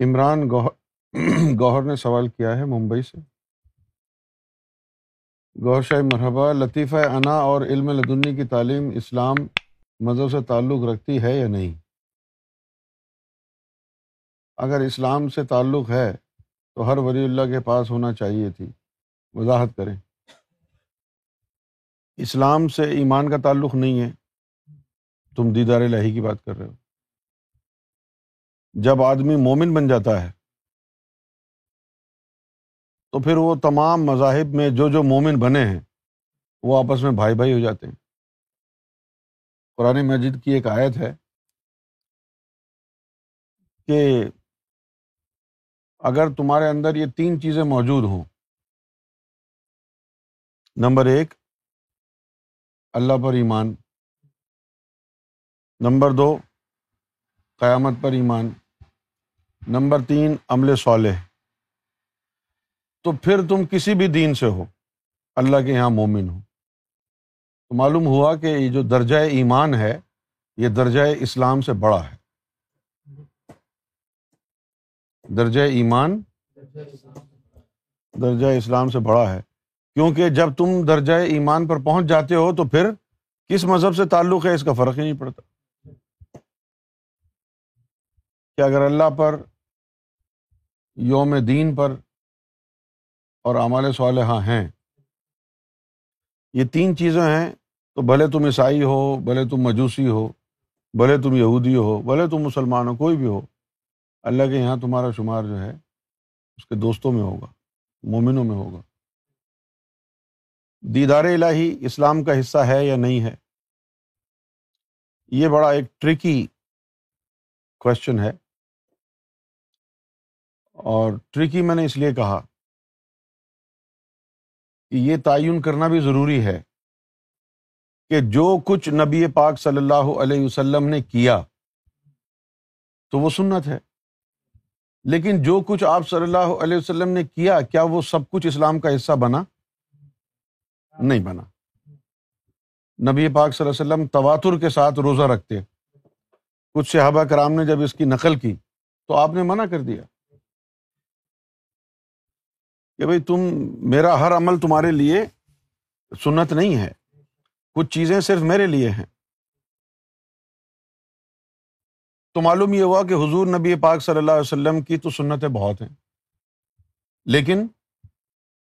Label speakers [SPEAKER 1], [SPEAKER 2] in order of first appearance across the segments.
[SPEAKER 1] عمران گوہر نے سوال کیا ہے ممبئی سے۔ گوہر شاہ مرحبا، لطیفہ انا اور علم لدنی کی تعلیم اسلام مذہب سے تعلق رکھتی ہے یا نہیں؟ اگر اسلام سے تعلق ہے تو ہر ولی اللہ کے پاس ہونا چاہیے تھی۔ وضاحت کریں۔ اسلام سے ایمان کا تعلق نہیں ہے۔ تم دیدار الہی کی بات کر رہے ہو۔ جب آدمی مومن بن جاتا ہے، تو پھر وہ تمام مذاہب میں جو جو مومن بنے ہیں، وہ آپس میں بھائی بھائی ہو جاتے ہیں۔ قرآن مجید کی ایک آیت ہے کہ اگر تمہارے اندر یہ تین چیزیں موجود ہوں، نمبر ایک، اللہ پر ایمان، نمبر دو قیامت پر ایمان۔ نمبر تین، عمل صالح۔ تو پھر تم کسی بھی دین سے ہو، اللہ کے یہاں مومن ہو۔ تو معلوم ہوا کہ یہ جو درجۂ ایمان ہے، یہ درجۂ اسلام سے بڑا ہے۔ درجۂ ایمان درجۂ اسلام سے بڑا ہے۔ کیونکہ جب تم درجۂ ایمان پر پہنچ جاتے ہو، تو پھر کس مذہب سے تعلق ہے، اس کا فرق ہی نہیں پڑتا۔ کہ اگر اللہ پر، یوم دین پر اور اعمال صالحہ ہیں، یہ تین چیزیں ہیں، تو بھلے تم عیسائی ہو، بھلے تم مجوسی ہو، بھلے تم یہودی ہو، بھلے تم مسلمان ہو، کوئی بھی ہو، اللہ کے یہاں تمہارا شمار جو ہے، اس کے دوستوں میں ہوگا، مومنوں میں ہوگا۔ دیدار الہی اسلام کا حصہ ہے یا نہیں ہے؟ یہ بڑا ایک ٹرکی کوشچن ہے۔ اور ٹرکی میں نے اس لیے کہا کہ یہ تعین کرنا بھی ضروری ہے کہ جو کچھ نبی پاک صلی اللہ علیہ وسلم نے کیا تو وہ سنت ہے۔ لیکن جو کچھ آپ صلی اللہ علیہ وسلم نے کیا کیا وہ سب کچھ اسلام کا حصہ بنا؟ نہیں بنا۔ نبی پاک صلی اللہ علیہ وسلم تواتر کے ساتھ روزہ رکھتے۔ کچھ صحابہ کرام نے جب اس کی نقل کی تو آپ نے منع کر دیا۔ کہ بھائی تم میرا ہر عمل تمہارے لیے سنت نہیں ہے، کچھ چیزیں صرف میرے لیے ہیں۔ تو معلوم یہ ہوا کہ حضور نبی پاک صلی اللہ علیہ وسلم کی تو سنتیں بہت ہیں، لیکن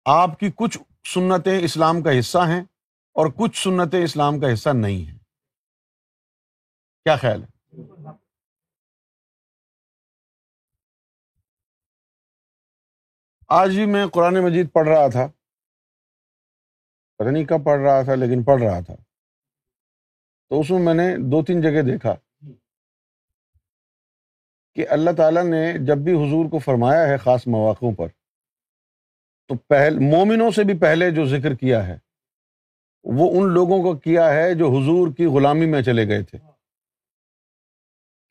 [SPEAKER 1] آپ کی کچھ سنتیں اسلام کا حصہ ہیں اور کچھ سنتیں اسلام کا حصہ نہیں ہیں۔ کیا خیال ہے؟ آج بھی میں قرآن مجید پڑھ رہا تھا۔ پتہ نہیں کب پڑھ رہا تھا، لیکن پڑھ رہا تھا۔ تو اس میں میں نے دو تین جگہ دیکھا۔ کہ اللہ تعالیٰ نے جب بھی حضور کو فرمایا ہے خاص مواقع پر، تو پہل، مومنوں سے بھی پہلے جو ذکر کیا ہے، وہ ان لوگوں کو کیا ہے جو حضور کی غلامی میں چلے گئے تھے۔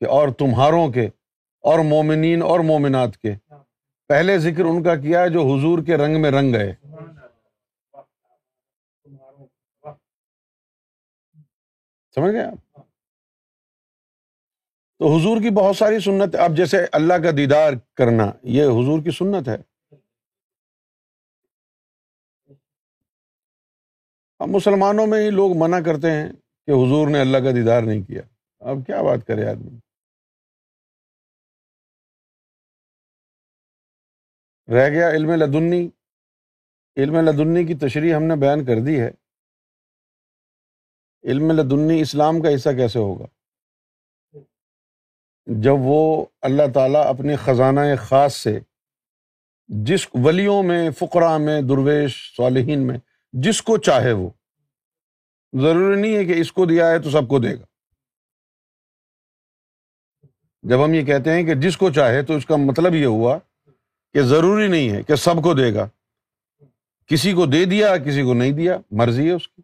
[SPEAKER 1] کہ اور تمہاروں کے، اور مومنین اور مومنات کے۔ پہلے ذکر ان کا کیا جو حضور کے رنگ میں رنگ گئے۔ سمجھ گئے آپ؟ تو حضور کی بہت ساری سنت، اب جیسے اللہ کا دیدار کرنا، یہ حضور کی سنت ہے۔ اب مسلمانوں میں ہی لوگ منع کرتے ہیں کہ حضور نے اللہ کا دیدار نہیں کیا۔ اب کیا بات کرے آدمی؟ رہ گیا علم لدنی۔ علم لدنی کی تشریح ہم نے بیان کر دی ہے۔ علم لدنی اسلام کا حصہ کیسے ہوگا؟ جب وہ اللہ تعالیٰ اپنے خزانہ خاص سے جس ولیوں میں فقرا میں، درویش، صالحین میں، جس کو چاہے وہ، ضروری نہیں ہے کہ اس کو دیا ہے تو سب کو دے گا۔ جب ہم یہ کہتے ہیں کہ جس کو چاہے تو اس کا مطلب یہ ہوا کہ ضروری نہیں ہے کہ سب کو دے گا۔ کسی کو دے دیا، کسی کو نہیں دیا، مرضی ہے اس کی۔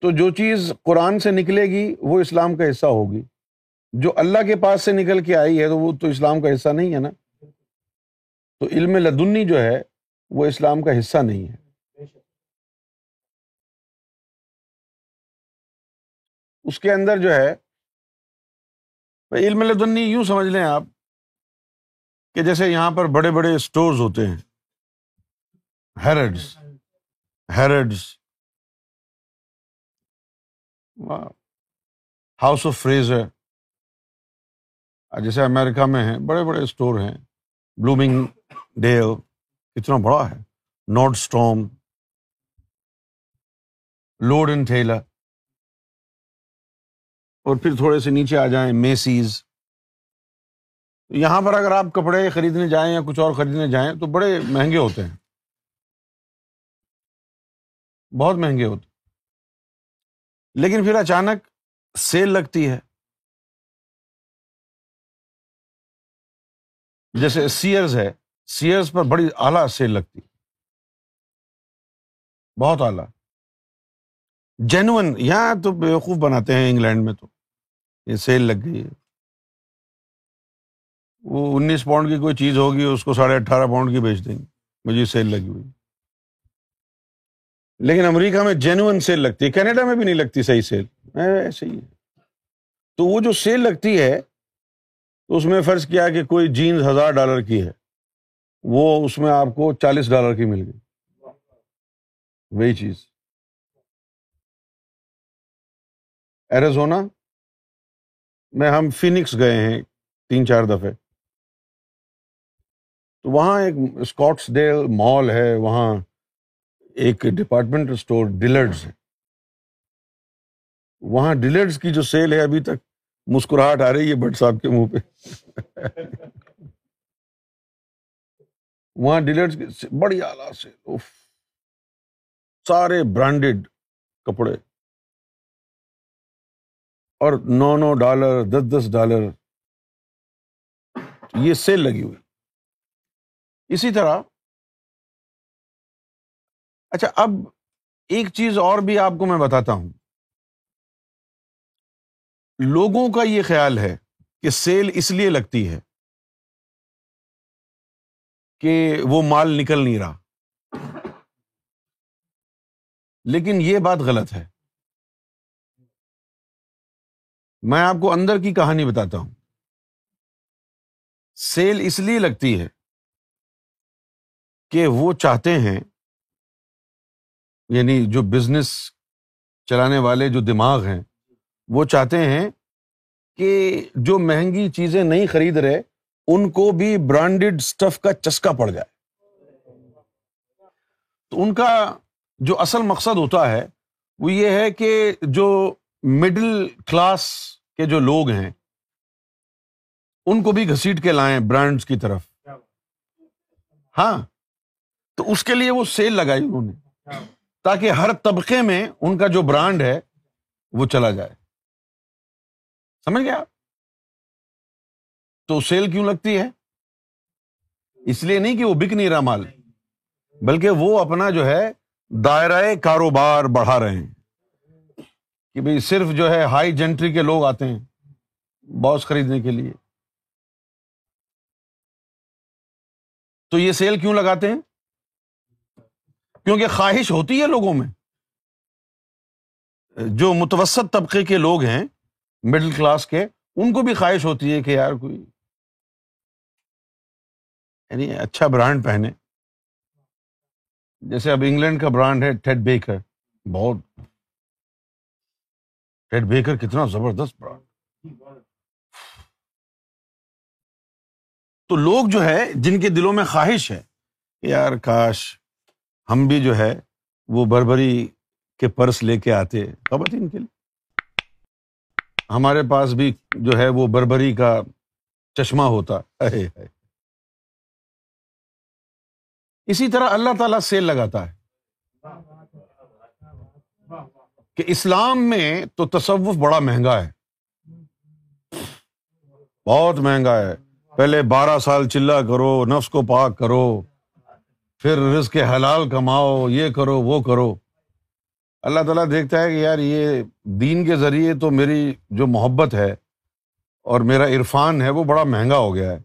[SPEAKER 1] تو جو چیز قرآن سے نکلے گی، وہ اسلام کا حصہ ہوگی۔ جو اللہ کے پاس سے نکل کے آئی ہے، تو وہ تو اسلام کا حصہ نہیں ہے نا۔ تو علم لدنی جو ہے، وہ اسلام کا حصہ نہیں ہے۔ اس کے اندر جو ہے علم لدنی یوں سمجھ لیں آپ کہ جیسے یہاں پر بڑے بڑے اسٹورز ہوتے ہیں۔ Harrods Harrods House of Fraser جیسے امیرکا میں ہیں، بڑے بڑے اسٹور ہیں۔ بلومنگ ڈیل کتنا بڑا ہے۔ نوٹ اسٹوم لوڈ اینڈ ٹھیلا اور پھر تھوڑے سے نیچے آ جائیں میسیز۔ یہاں پر اگر آپ کپڑے خریدنے جائیں یا کچھ اور خریدنے جائیں تو بڑے مہنگے ہوتے ہیں۔ بہت مہنگے ہوتے لیکن پھر اچانک سیل لگتی ہے۔ جیسے سیئرز ہے، سیئرز پر بڑی اعلیٰ سیل لگتی۔ بہت اعلیٰ۔ جینون یہاں تو بیوقوف بناتے ہیں انگلینڈ میں تو۔ یہ سیل لگ گئی ہے۔ وہ انیس پاؤنڈ کی کوئی چیز ہوگی، اس کو ساڑھے اٹھارہ پاؤنڈ کی بیچ دیں گے۔ مجھے سیل لگی ہوئی۔ لیکن امریکہ میں جینون سیل لگتی ہے۔ کینیڈا میں بھی نہیں لگتی صحیح سیل۔ ایسے ہی ہے۔ تو وہ جو سیل لگتی ہے، تو اس میں فرض کیا کہ کوئی جینس ہزار ڈالر کی ہے۔ وہ اس میں آپ کو چالیس ڈالر کی مل گئی۔ وہی چیز۔ ایریزونا میں ہم فینکس گئے ہیں تین چار دفعے تو وہاں ایک اسکاٹس ڈیل مال ہے، وہاں ایک ڈپارٹمنٹ اسٹور ڈیلرز ہے۔ وہاں ڈیلرز کی جو سیل ہے ابھی تک مسکراہٹ آ رہی ہے بٹ صاحب کے منہ پہ۔ وہاں ڈیلرز کی بڑی اعلیٰ سیل سارے برانڈیڈ کپڑے۔ اور نو نو ڈالر، دس دس ڈالر، یہ سیل لگی ہوئی۔ اسی طرح اچھا اب ایک چیز اور بھی آپ کو میں بتاتا ہوں۔ لوگوں کا یہ خیال ہے کہ سیل اس لیے لگتی ہے کہ وہ مال نکل نہیں رہا۔ لیکن یہ بات غلط ہے۔ میں آپ کو اندر کی کہانی بتاتا ہوں۔ سیل اس لیے لگتی ہے کہ وہ چاہتے ہیں یعنی جو بزنس چلانے والے جو دماغ ہیں، وہ چاہتے ہیں کہ جو مہنگی چیزیں نہیں خرید رہے، ان کو بھی برانڈیڈ اسٹف کا چسکا پڑ جائے۔ تو ان کا جو اصل مقصد ہوتا ہے، وہ یہ ہے کہ جو مڈل کلاس کے جو لوگ ہیں، ان کو بھی گھسیٹ کے لائیں برانڈ کی طرف۔ ہاں تو اس کے لیے وہ سیل لگائی انہوں نے۔ تاکہ ہر طبقے میں ان کا جو برانڈ ہے، وہ چلا جائے۔ سمجھ گیا تو سیل کیوں لگتی ہے؟ اس لیے نہیں کہ وہ بک نہیں رہا مال، بلکہ وہ اپنا جو ہے دائرۂ کاروبار بڑھا رہے ہیں۔ کہ بھائی صرف جو ہے ہائی جینٹری کے لوگ آتے ہیں باس خریدنے کے لیے۔ تو یہ سیل کیوں لگاتے ہیں؟ کیونکہ خواہش ہوتی ہے لوگوں میں۔ جو متوسط طبقے کے لوگ ہیں مڈل کلاس کے، ان کو بھی خواہش ہوتی ہے کہ یار کوئی یعنی اچھا برانڈ پہنے۔ جیسے اب انگلینڈ کا برانڈ ہے ٹیڈ بیکر بہت ٹیڈ بیکر کتنا زبردست برانڈ تو لوگ جو ہے، جن کے دلوں میں خواہش ہے یار کاش ہم بھی جو ہے، وہ بربری کے پرس لے کے آتے خواتین کے لیے۔ ہمارے پاس بھی جو ہے، وہ بربری کا چشمہ ہوتا۔ ہے اسی طرح اللہ تعالیٰ سیل لگاتا ہے۔ کہ اسلام میں تو تصوف بڑا مہنگا ہے۔ بہت مہنگا ہے۔ پہلے بارہ سال چلا کرو، نفس کو پاک کرو، پھر رزق حلال کماؤ، یہ کرو، وہ کرو۔ اللہ تعالیٰ دیکھتا ہے کہ یار یہ دین کے ذریعے تو میری جو محبت ہے اور میرا عرفان ہے، وہ بڑا مہنگا ہو گیا ہے۔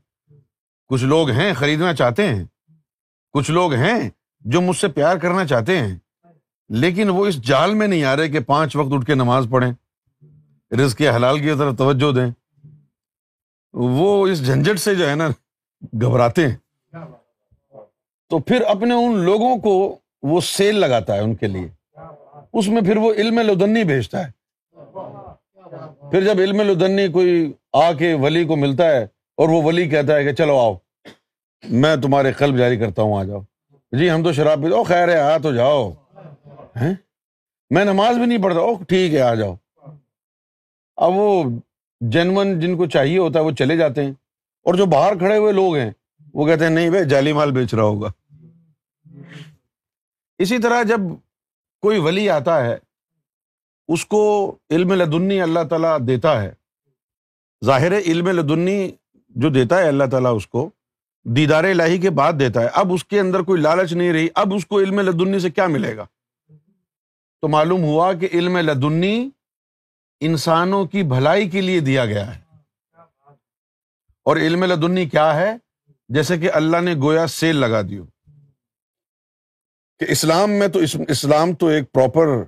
[SPEAKER 1] کچھ لوگ ہیں خریدنا چاہتے ہیں، کچھ لوگ ہیں جو مجھ سے پیار کرنا چاہتے ہیں۔ لیکن وہ اس جال میں نہیں آ رہے کہ پانچ وقت اٹھ کے نماز پڑھیں، رزق کے حلال کی طرف توجہ دیں۔ وہ اس جھنجٹ سے جو ہے نا گھبراتے ہیں۔ تو پھر اپنے ان لوگوں کو وہ سیل لگاتا ہے ان کے لیے۔ اس میں پھر وہ علم لدنی بھیجتا ہے۔ پھر جب علم لدنی کوئی آ کے ولی کو ملتا ہے اور وہ ولی کہتا ہے کہ چلو آؤ، میں تمہارے قلب جاری کرتا ہوں، آ جاؤ۔ جی ہم تو شراب پیتے خیر ہے، آ تو جاؤ۔ میں نماز بھی نہیں پڑھتا او ٹھیک ہے، آ جاؤ۔ اب وہ جنون جن کو چاہیے ہوتا ہے، وہ چلے جاتے ہیں۔ اور جو باہر کھڑے ہوئے لوگ ہیں، وہ کہتے ہیں، نہیں بھائی جالی مال بیچ رہا ہوگا۔ اسی طرح جب کوئی ولی آتا ہے، اس کو علم لدنی اللہ تعالیٰ دیتا ہے۔ ظاہر علم لدنی جو دیتا ہے اللہ تعالیٰ اس کو، دیدار الہی کے بعد دیتا ہے۔ اب اس کے اندر کوئی لالچ نہیں رہی، اب اس کو علم لدنی سے کیا ملے گا؟ تو معلوم ہوا کہ علم لدنی انسانوں کی بھلائی کے لیے دیا گیا ہے۔ اور علم لدنی کیا ہے؟ جیسے کہ اللہ نے گویا سیل لگا دیو۔ کہ اسلام میں تو اسلام تو ایک پراپر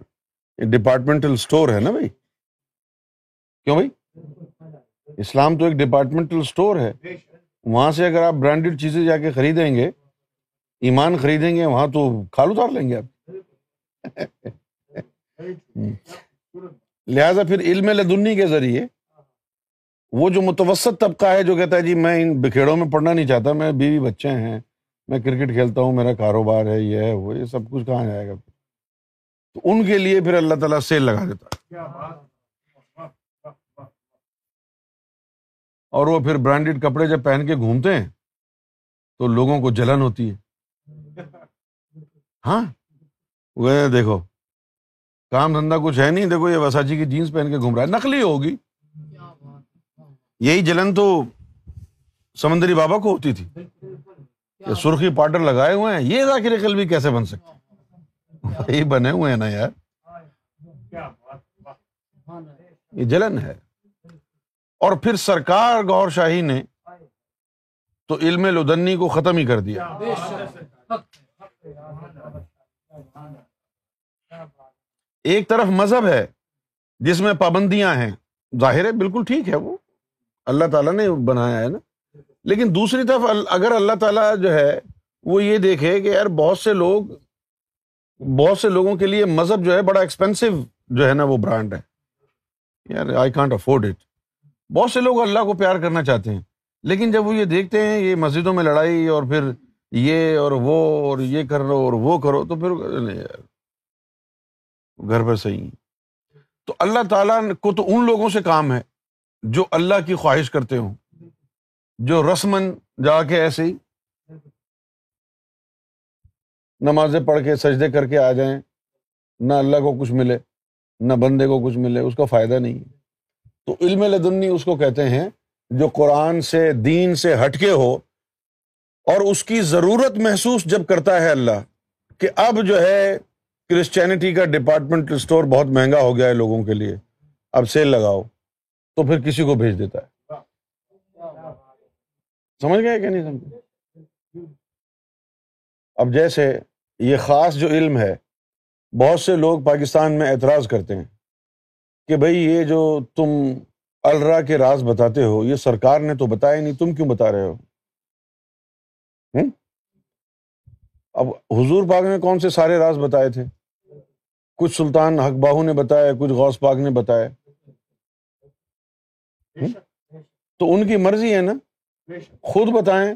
[SPEAKER 1] ڈپارٹمنٹل اسٹور ہے نا بھائی؟ کیوں بھائی؟ اسلام تو ایک ڈپارٹمنٹل اسٹور ہے۔ وہاں سے اگر آپ برانڈیڈ چیزیں جا کے خریدیں گے، ایمان خریدیں گے، وہاں تو کھال اتار لیں گے آپ۔ لہذا پھر علم لدنی کے ذریعے وہ جو متوسط طبقہ ہے جو کہتا ہے جی میں ان بکھیڑوں میں پڑھنا نہیں چاہتا، میں بیوی بچے ہیں، میں کرکٹ کھیلتا ہوں، میرا کاروبار ہے، یہ ہے، وہ، یہ سب کچھ کہاں جائے گا؟ تو ان کے لیے پھر اللہ تعالیٰ سیل لگا دیتا اور وہ پھر برانڈیڈ کپڑے جب پہن کے گھومتے ہیں، تو لوگوں کو جلن ہوتی ہے۔ ہاں؟ وہ دیکھو کام دھندا کچھ ہے نہیں، دیکھو یہ وساچی کی جینس پہن کے گھوم رہا ہے۔ نقلی ہوگی۔ یہی جلن تو سمندری بابا کو ہوتی تھی۔ کہ سرخی پاؤڈر لگائے ہوئے ہیں۔ یہ ذاکر قلبی کیسے بن سکتے؟ یہی بنے ہوئے ہیں نا یار۔ یہ جلن ہے۔ اور پھر سرکار گور شاہی نے تو علم لدنی کو ختم ہی کر دیا۔ ایک طرف مذہب ہے جس میں پابندیاں ہیں۔ ظاہر ہے، بالکل ٹھیک ہے وہ۔ اللہ تعالیٰ نے بنایا ہے نا۔ لیکن دوسری طرف اگر اللہ تعالیٰ جو ہے وہ یہ دیکھے کہ یار بہت سے لوگ، بہت سے لوگوں کے لیے مذہب جو ہے بڑا ایکسپینسو جو ہے نا وہ برانڈ ہے۔ یار آئی کانٹ افورڈ اٹ بہت سے لوگ اللہ کو پیار کرنا چاہتے ہیں۔ لیکن جب وہ یہ دیکھتے ہیں، یہ مسجدوں میں لڑائی اور پھر یہ اور وہ اور یہ کر رہو اور وہ کرو تو پھر نہیں یار گھر پر صحیح۔ تو اللہ تعالیٰ کو تو ان لوگوں سے کام ہے جو اللہ کی خواہش کرتے ہوں۔ جو رسمن جا کے ایسے ہی نمازیں پڑھ کے سجدے کر کے آ جائیں۔ نہ اللہ کو کچھ ملے، نہ بندے کو کچھ ملے، اس کا فائدہ نہیں تو علم لدنی اس کو کہتے ہیں جو قرآن سے، دین سے ہٹ کے ہو اور اس کی ضرورت محسوس جب کرتا ہے اللہ کہ اب جو ہے کرسچینٹی کا ڈپارٹمنٹ اسٹور بہت مہنگا ہو گیا ہے لوگوں کے لیے۔ اب سیل لگاؤ، تو پھر کسی کو بھیج دیتا ہے۔ سمجھ گئے کہ نہیں سمجھ اب جیسے یہ خاص جو علم ہے، بہت سے لوگ پاکستان میں اعتراض کرتے ہیں کہ بھائی یہ جو تم الرا کے راز بتاتے ہو، یہ سرکار نے تو بتایا نہیں، تم کیوں بتا رہے ہو؟ اب حضور پاک نے کون سے سارے راز بتائے تھے؟ کچھ سلطان حق باہو نے بتایا کچھ غوث پاک نے بتایا۔ تو ان کی مرضی ہے نا؟ خود بتائیں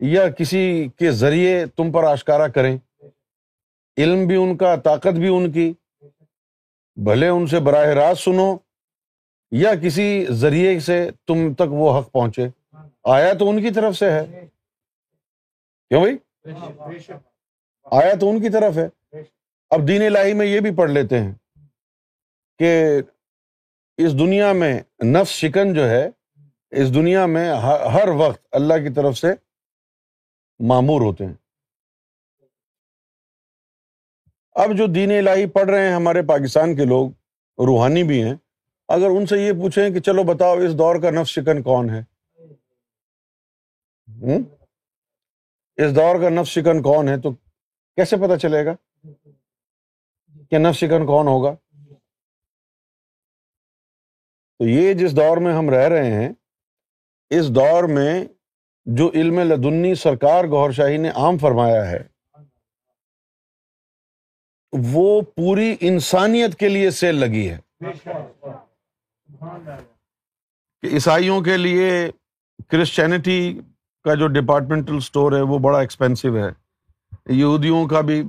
[SPEAKER 1] یا کسی کے ذریعے تم پر آشکارا کریں۔ علم بھی ان کا طاقت بھی ان کی۔ بھلے ان سے براہ راست سنو یا کسی ذریعے سے تم تک وہ حق پہنچے۔ آیا تو ان کی طرف سے ہے۔ کیوں بھائی؟ آیا تو ان کی طرف ہے۔ اب دین الہی میں یہ بھی پڑھ لیتے ہیں کہ اس دنیا میں نفس شکن جو ہے، اس دنیا میں ہر وقت اللہ کی طرف سے معمور ہوتے ہیں۔ اب جو دین الہی پڑھ رہے ہیں ہمارے پاکستان کے لوگ، روحانی بھی ہیں، اگر ان سے یہ پوچھیں کہ چلو بتاؤ اس دور کا نفس شکن کون ہے؟ اس دور کا نفس شکن کون ہے تو کیسے پتا چلے گا؟ کہ نف شکن کون ہوگا؟ تو یہ جس دور میں ہم رہ رہے ہیں، اس دور میں جو علم لدنی سرکار گور شاہی نے عام فرمایا ہے، وہ پوری انسانیت کے لیے سیل لگی ہے۔ کہ عیسائیوں کے لیے کرسچینٹی کا جو ڈپارٹمنٹل اسٹور ہے، وہ بڑا ایکسپینسو ہے۔ یہودیوں کا بھی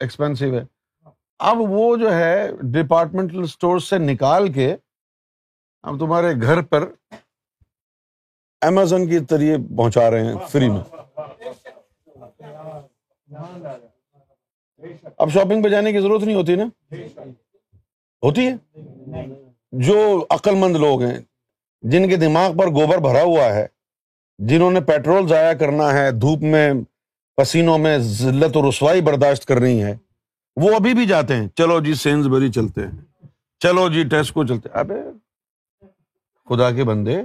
[SPEAKER 1] ایکسپینسو ہے۔ اب وہ جو ہے ڈپارٹمنٹل اسٹور سے نکال کے اب تمہارے گھر پر امیزون کے ذریعے پہنچا رہے ہیں فری میں۔ اب شاپنگ پہ جانے کی ضرورت نہیں ہوتی نا؟ ہوتی ہے۔ جو عقل مند لوگ ہیں، جن کے دماغ پر گوبر بھرا ہوا ہے، جنہوں نے پیٹرول ضائع کرنا ہے، دھوپ میں، پسینوں میں ذلت و رسوائی برداشت کرنی ہے وہ ابھی بھی جاتے ہیں۔ چلو جی سینز بری چلتے ہیں۔ چلو جی ٹیسکو چلتے ابے، خدا کے بندے،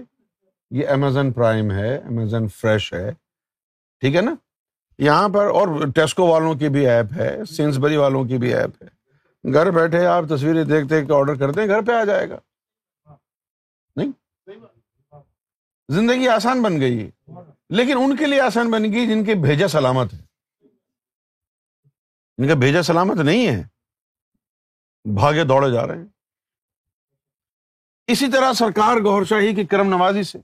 [SPEAKER 1] یہ امیزون پرائم ہے امیزون فریش ہے۔ ٹھیک ہے نا؟ یہاں پر، اور ٹیسکو والوں کی بھی ایپ ہے سینسبری والوں کی بھی ایپ ہے۔ گھر بیٹھے آپ تصویریں دیکھتے آرڈر کرتے ہیں، گھر پہ آ جائے گا۔ نہیں؟ زندگی آسان بن گئی۔ لیکن ان کے لیے آسان بن گئی جن کے بھیجا سلامت ہے۔ ان کا بھیجا سلامت نہیں ہے۔ بھاگے دوڑے جا رہے ہیں۔ اسی طرح سرکار گور شاہی کی کرم نوازی سے۔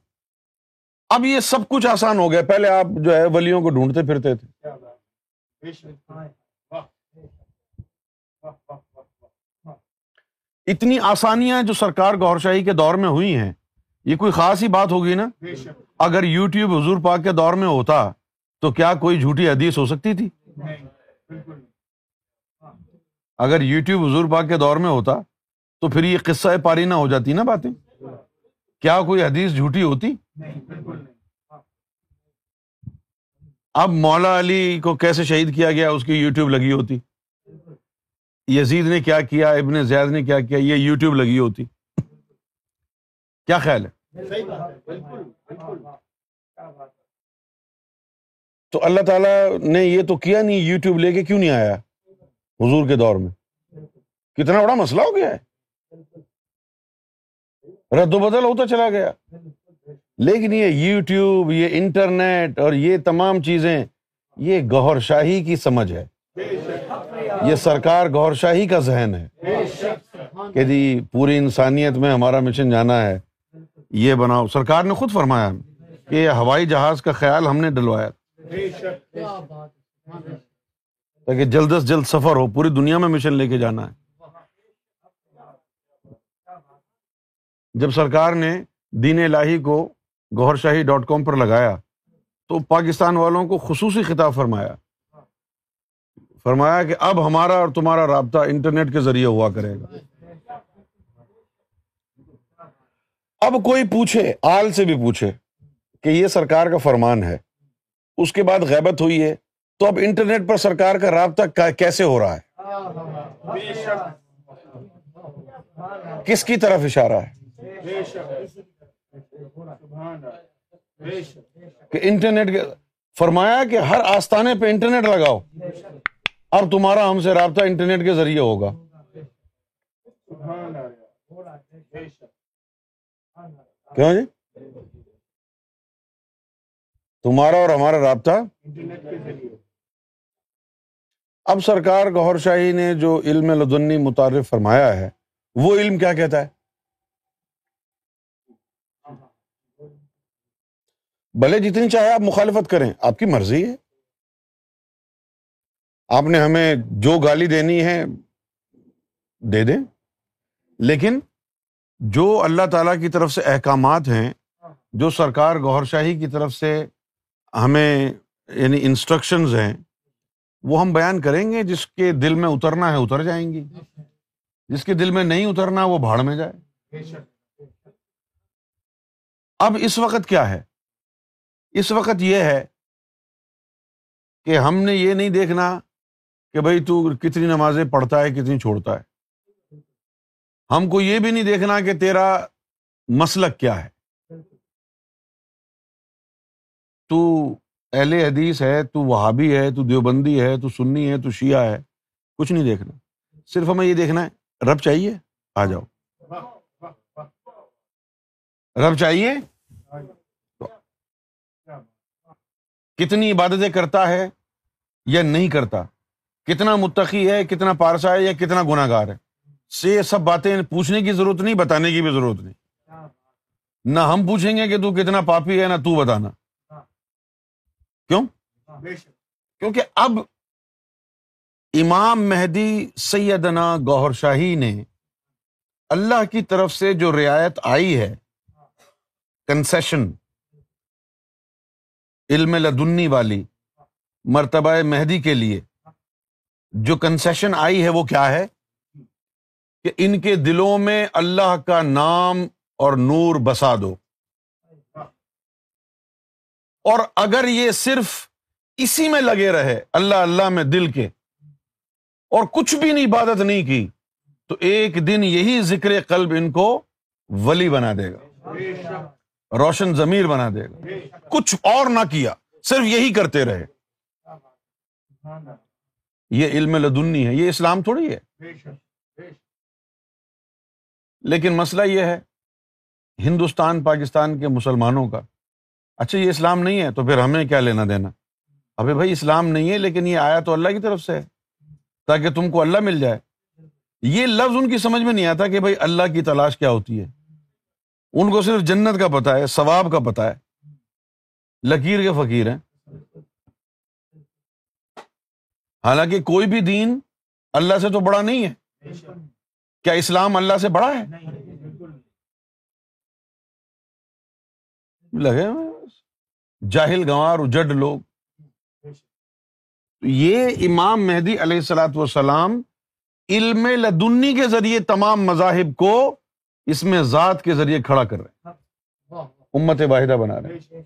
[SPEAKER 1] اب یہ سب کچھ آسان ہو گیا۔ پہلے آپ جو ہے ولیوں کو ڈھونڈتے پھرتے تھے۔ اتنی آسانیاں جو سرکار گور شاہی کے دور میں ہوئی ہیں، یہ کوئی خاص ہی بات ہوگی نا؟ اگر یو ٹیوب حضور پاک کے دور میں ہوتا تو کیا کوئی جھوٹی حدیث ہو سکتی تھی؟ اگر یو ٹیوب حضور پاک کے دور میں ہوتا تو پھر یہ قصہ پاری نہ ہو جاتی نا باتیں؟ کیا کوئی حدیث جھوٹی ہوتی؟ اب مولا علی کو کیسے شہید کیا گیا؟ اس کی یو ٹیوب لگی ہوتی۔ یزید نے کیا کیا؟ ابن زید نے کیا کیا؟ یہ یو ٹیوب لگی ہوتی۔ کیا خیال ہے؟ تو اللہ تعالیٰ نے یہ تو کیا نہیں یو ٹیوب لے کے کیوں نہیں آیا؟ حضور کے دور میں۔ کتنا بڑا مسئلہ ہو گیا ہے۔ رد و بدل ہوتا چلا گیا۔ لیکن یہ یو ٹیوب یہ انٹرنیٹ اور یہ تمام چیزیں، یہ گور شاہی کی سمجھ ہے۔ یہ سرکار گور شاہی کا ذہن ہے۔ کہ جی پوری انسانیت میں ہمارا مشن جانا ہے۔ یہ بناؤ۔ سرکار نے خود فرمایا کہ یہ ہوائی جہاز کا خیال ہم نے ڈلوایا۔ تاکہ جلد از جلد سفر ہو، پوری دنیا میں مشن لے کے جانا ہے۔ جب سرکار نے دین الہی کو گوہر شاہی ڈاٹ کام پر لگایا، تو پاکستان والوں کو خصوصی خطاب فرمایا۔ فرمایا کہ اب ہمارا اور تمہارا رابطہ انٹرنیٹ کے ذریعے ہوا کرے گا۔ اب کوئی پوچھے، آل سے بھی پوچھے کہ یہ سرکار کا فرمان ہے۔ اس کے بعد غیبت ہوئی ہے۔ تو اب انٹرنیٹ پر سرکار کا رابطہ کیسے ہو رہا ہے؟ کس کی طرف اشارہ ہے؟ کہ انٹرنیٹ فرمایا کہ ہر آستانے پہ انٹرنیٹ لگاؤ۔ اب تمہارا ہم سے رابطہ انٹرنیٹ کے ذریعے ہوگا۔ کیوں جی؟ تمہارا اور ہمارا رابطہ اب سرکار گور شاہی نے جو علم لدنی متعارف فرمایا ہے، وہ علم کیا کہتا ہے؟ بھلے جتنی چاہے آپ مخالفت کریں، آپ کی مرضی ہے۔ آپ نے ہمیں جو گالی دینی ہے، دے دیں۔ لیکن جو اللہ تعالی کی طرف سے احکامات ہیں، جو سرکار گور شاہی کی طرف سے ہمیں یعنی انسٹرکشنز ہیں وہ ہم بیان کریں گے جس کے دل میں اترنا ہے اتر جائیں گی۔ جس کے دل میں نہیں اترنا وہ بھاڑ میں جائے۔ اب اس وقت کیا ہے؟ اس وقت یہ ہے کہ ہم نے یہ نہیں دیکھنا کہ بھائی تو کتنی نمازیں پڑھتا ہے، کتنی چھوڑتا ہے۔ ہم کو یہ بھی نہیں دیکھنا کہ تیرا مسلک کیا ہے۔ تو اہل حدیث ہے، تو وہابی ہے، تو دیوبندی ہے، تو سنی ہے، تو شیعہ ہے، کچھ نہیں دیکھنا۔ صرف ہمیں یہ دیکھنا ہے، رب چاہیے، آ جاؤ۔ رب چاہیے؟ کتنی عبادتیں کرتا ہے یا نہیں کرتا؟ کتنا متقی ہے، کتنا پارسا ہے یا کتنا گناہ گار ہے؟ سے یہ سب باتیں پوچھنے کی ضرورت نہیں، بتانے کی بھی ضرورت نہیں۔ نہ ہم پوچھیں گے کہ تو کتنا پاپی ہے، نہ تو بتانا۔ کیوں؟ کیونکہ اب امام مہدی سیدنا گوہر شاہی نے اللہ کی طرف سے جو رعایت آئی ہے کنسیشن علم لدنی والی مرتبہ مہدی کے لیے، جو کنسیشن آئی ہے وہ کیا ہے؟ کہ ان کے دلوں میں اللہ کا نام اور نور بسا دو۔ اور اگر یہ صرف اسی میں لگے رہے، اللہ اللہ میں دل کے، اور کچھ بھی نہیں، عبادت نہیں کی، تو ایک دن یہی ذکر قلب ان کو ولی بنا دے گا، روشن ضمیر بنا دے گا۔ کچھ اور نہ کیا، صرف یہی کرتے رہے۔ یہ علم لدنی ہے، یہ اسلام تھوڑی ہے۔ لیکن مسئلہ یہ ہے، ہندوستان، پاکستان کے مسلمانوں کا اچھا یہ اسلام نہیں ہے، تو پھر ہمیں کیا لینا دینا؟ ابھی بھائی اسلام نہیں ہے، لیکن یہ آیا تو اللہ کی طرف سے ہے، تاکہ تم کو اللہ مل جائے۔ یہ لفظ ان کی سمجھ میں نہیں آتا کہ بھائی اللہ کی تلاش کیا ہوتی ہے۔ ان کو صرف جنت کا پتا ہے، ثواب کا پتا ہے۔ لکیر کے فقیر ہیں۔ حالانکہ کوئی بھی دین اللہ سے تو بڑا نہیں ہے۔ کیا اسلام اللہ سے بڑا ہے؟ لگے جاہل گنوار اجڈ لوگ۔ یہ امام مہدی علیہ السلاۃ وسلام علم لدنی کے ذریعے تمام مذاہب کو اس میں ذات کے ذریعے کھڑا کر رہے ہیں۔ امت واحدہ بنا رہے ہیں۔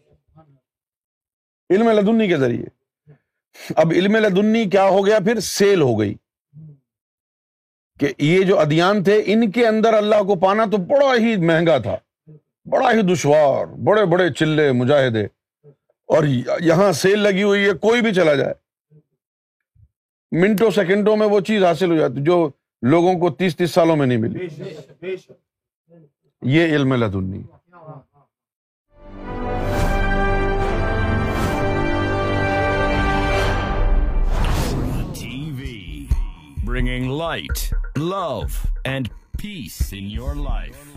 [SPEAKER 1] علم لدنی کے ذریعے۔ اب علم لدنی کیا ہو گیا؟ پھر سیل ہو گئی۔ کہ یہ جو ادیان تھے، ان کے اندر اللہ کو پانا تو بڑا ہی مہنگا تھا۔ بڑا ہی دشوار، بڑے بڑے چلے، مجاہدے۔ اور یہاں سیل لگی ہوئی ہے، کوئی بھی چلا جائے۔ منٹوں، سیکنڈوں میں وہ چیز حاصل ہو جاتی، جو لوگوں کو تیس تیس سالوں میں نہیں ملی۔ یہ علم لدنی۔
[SPEAKER 2] Bringing light love and peace in your life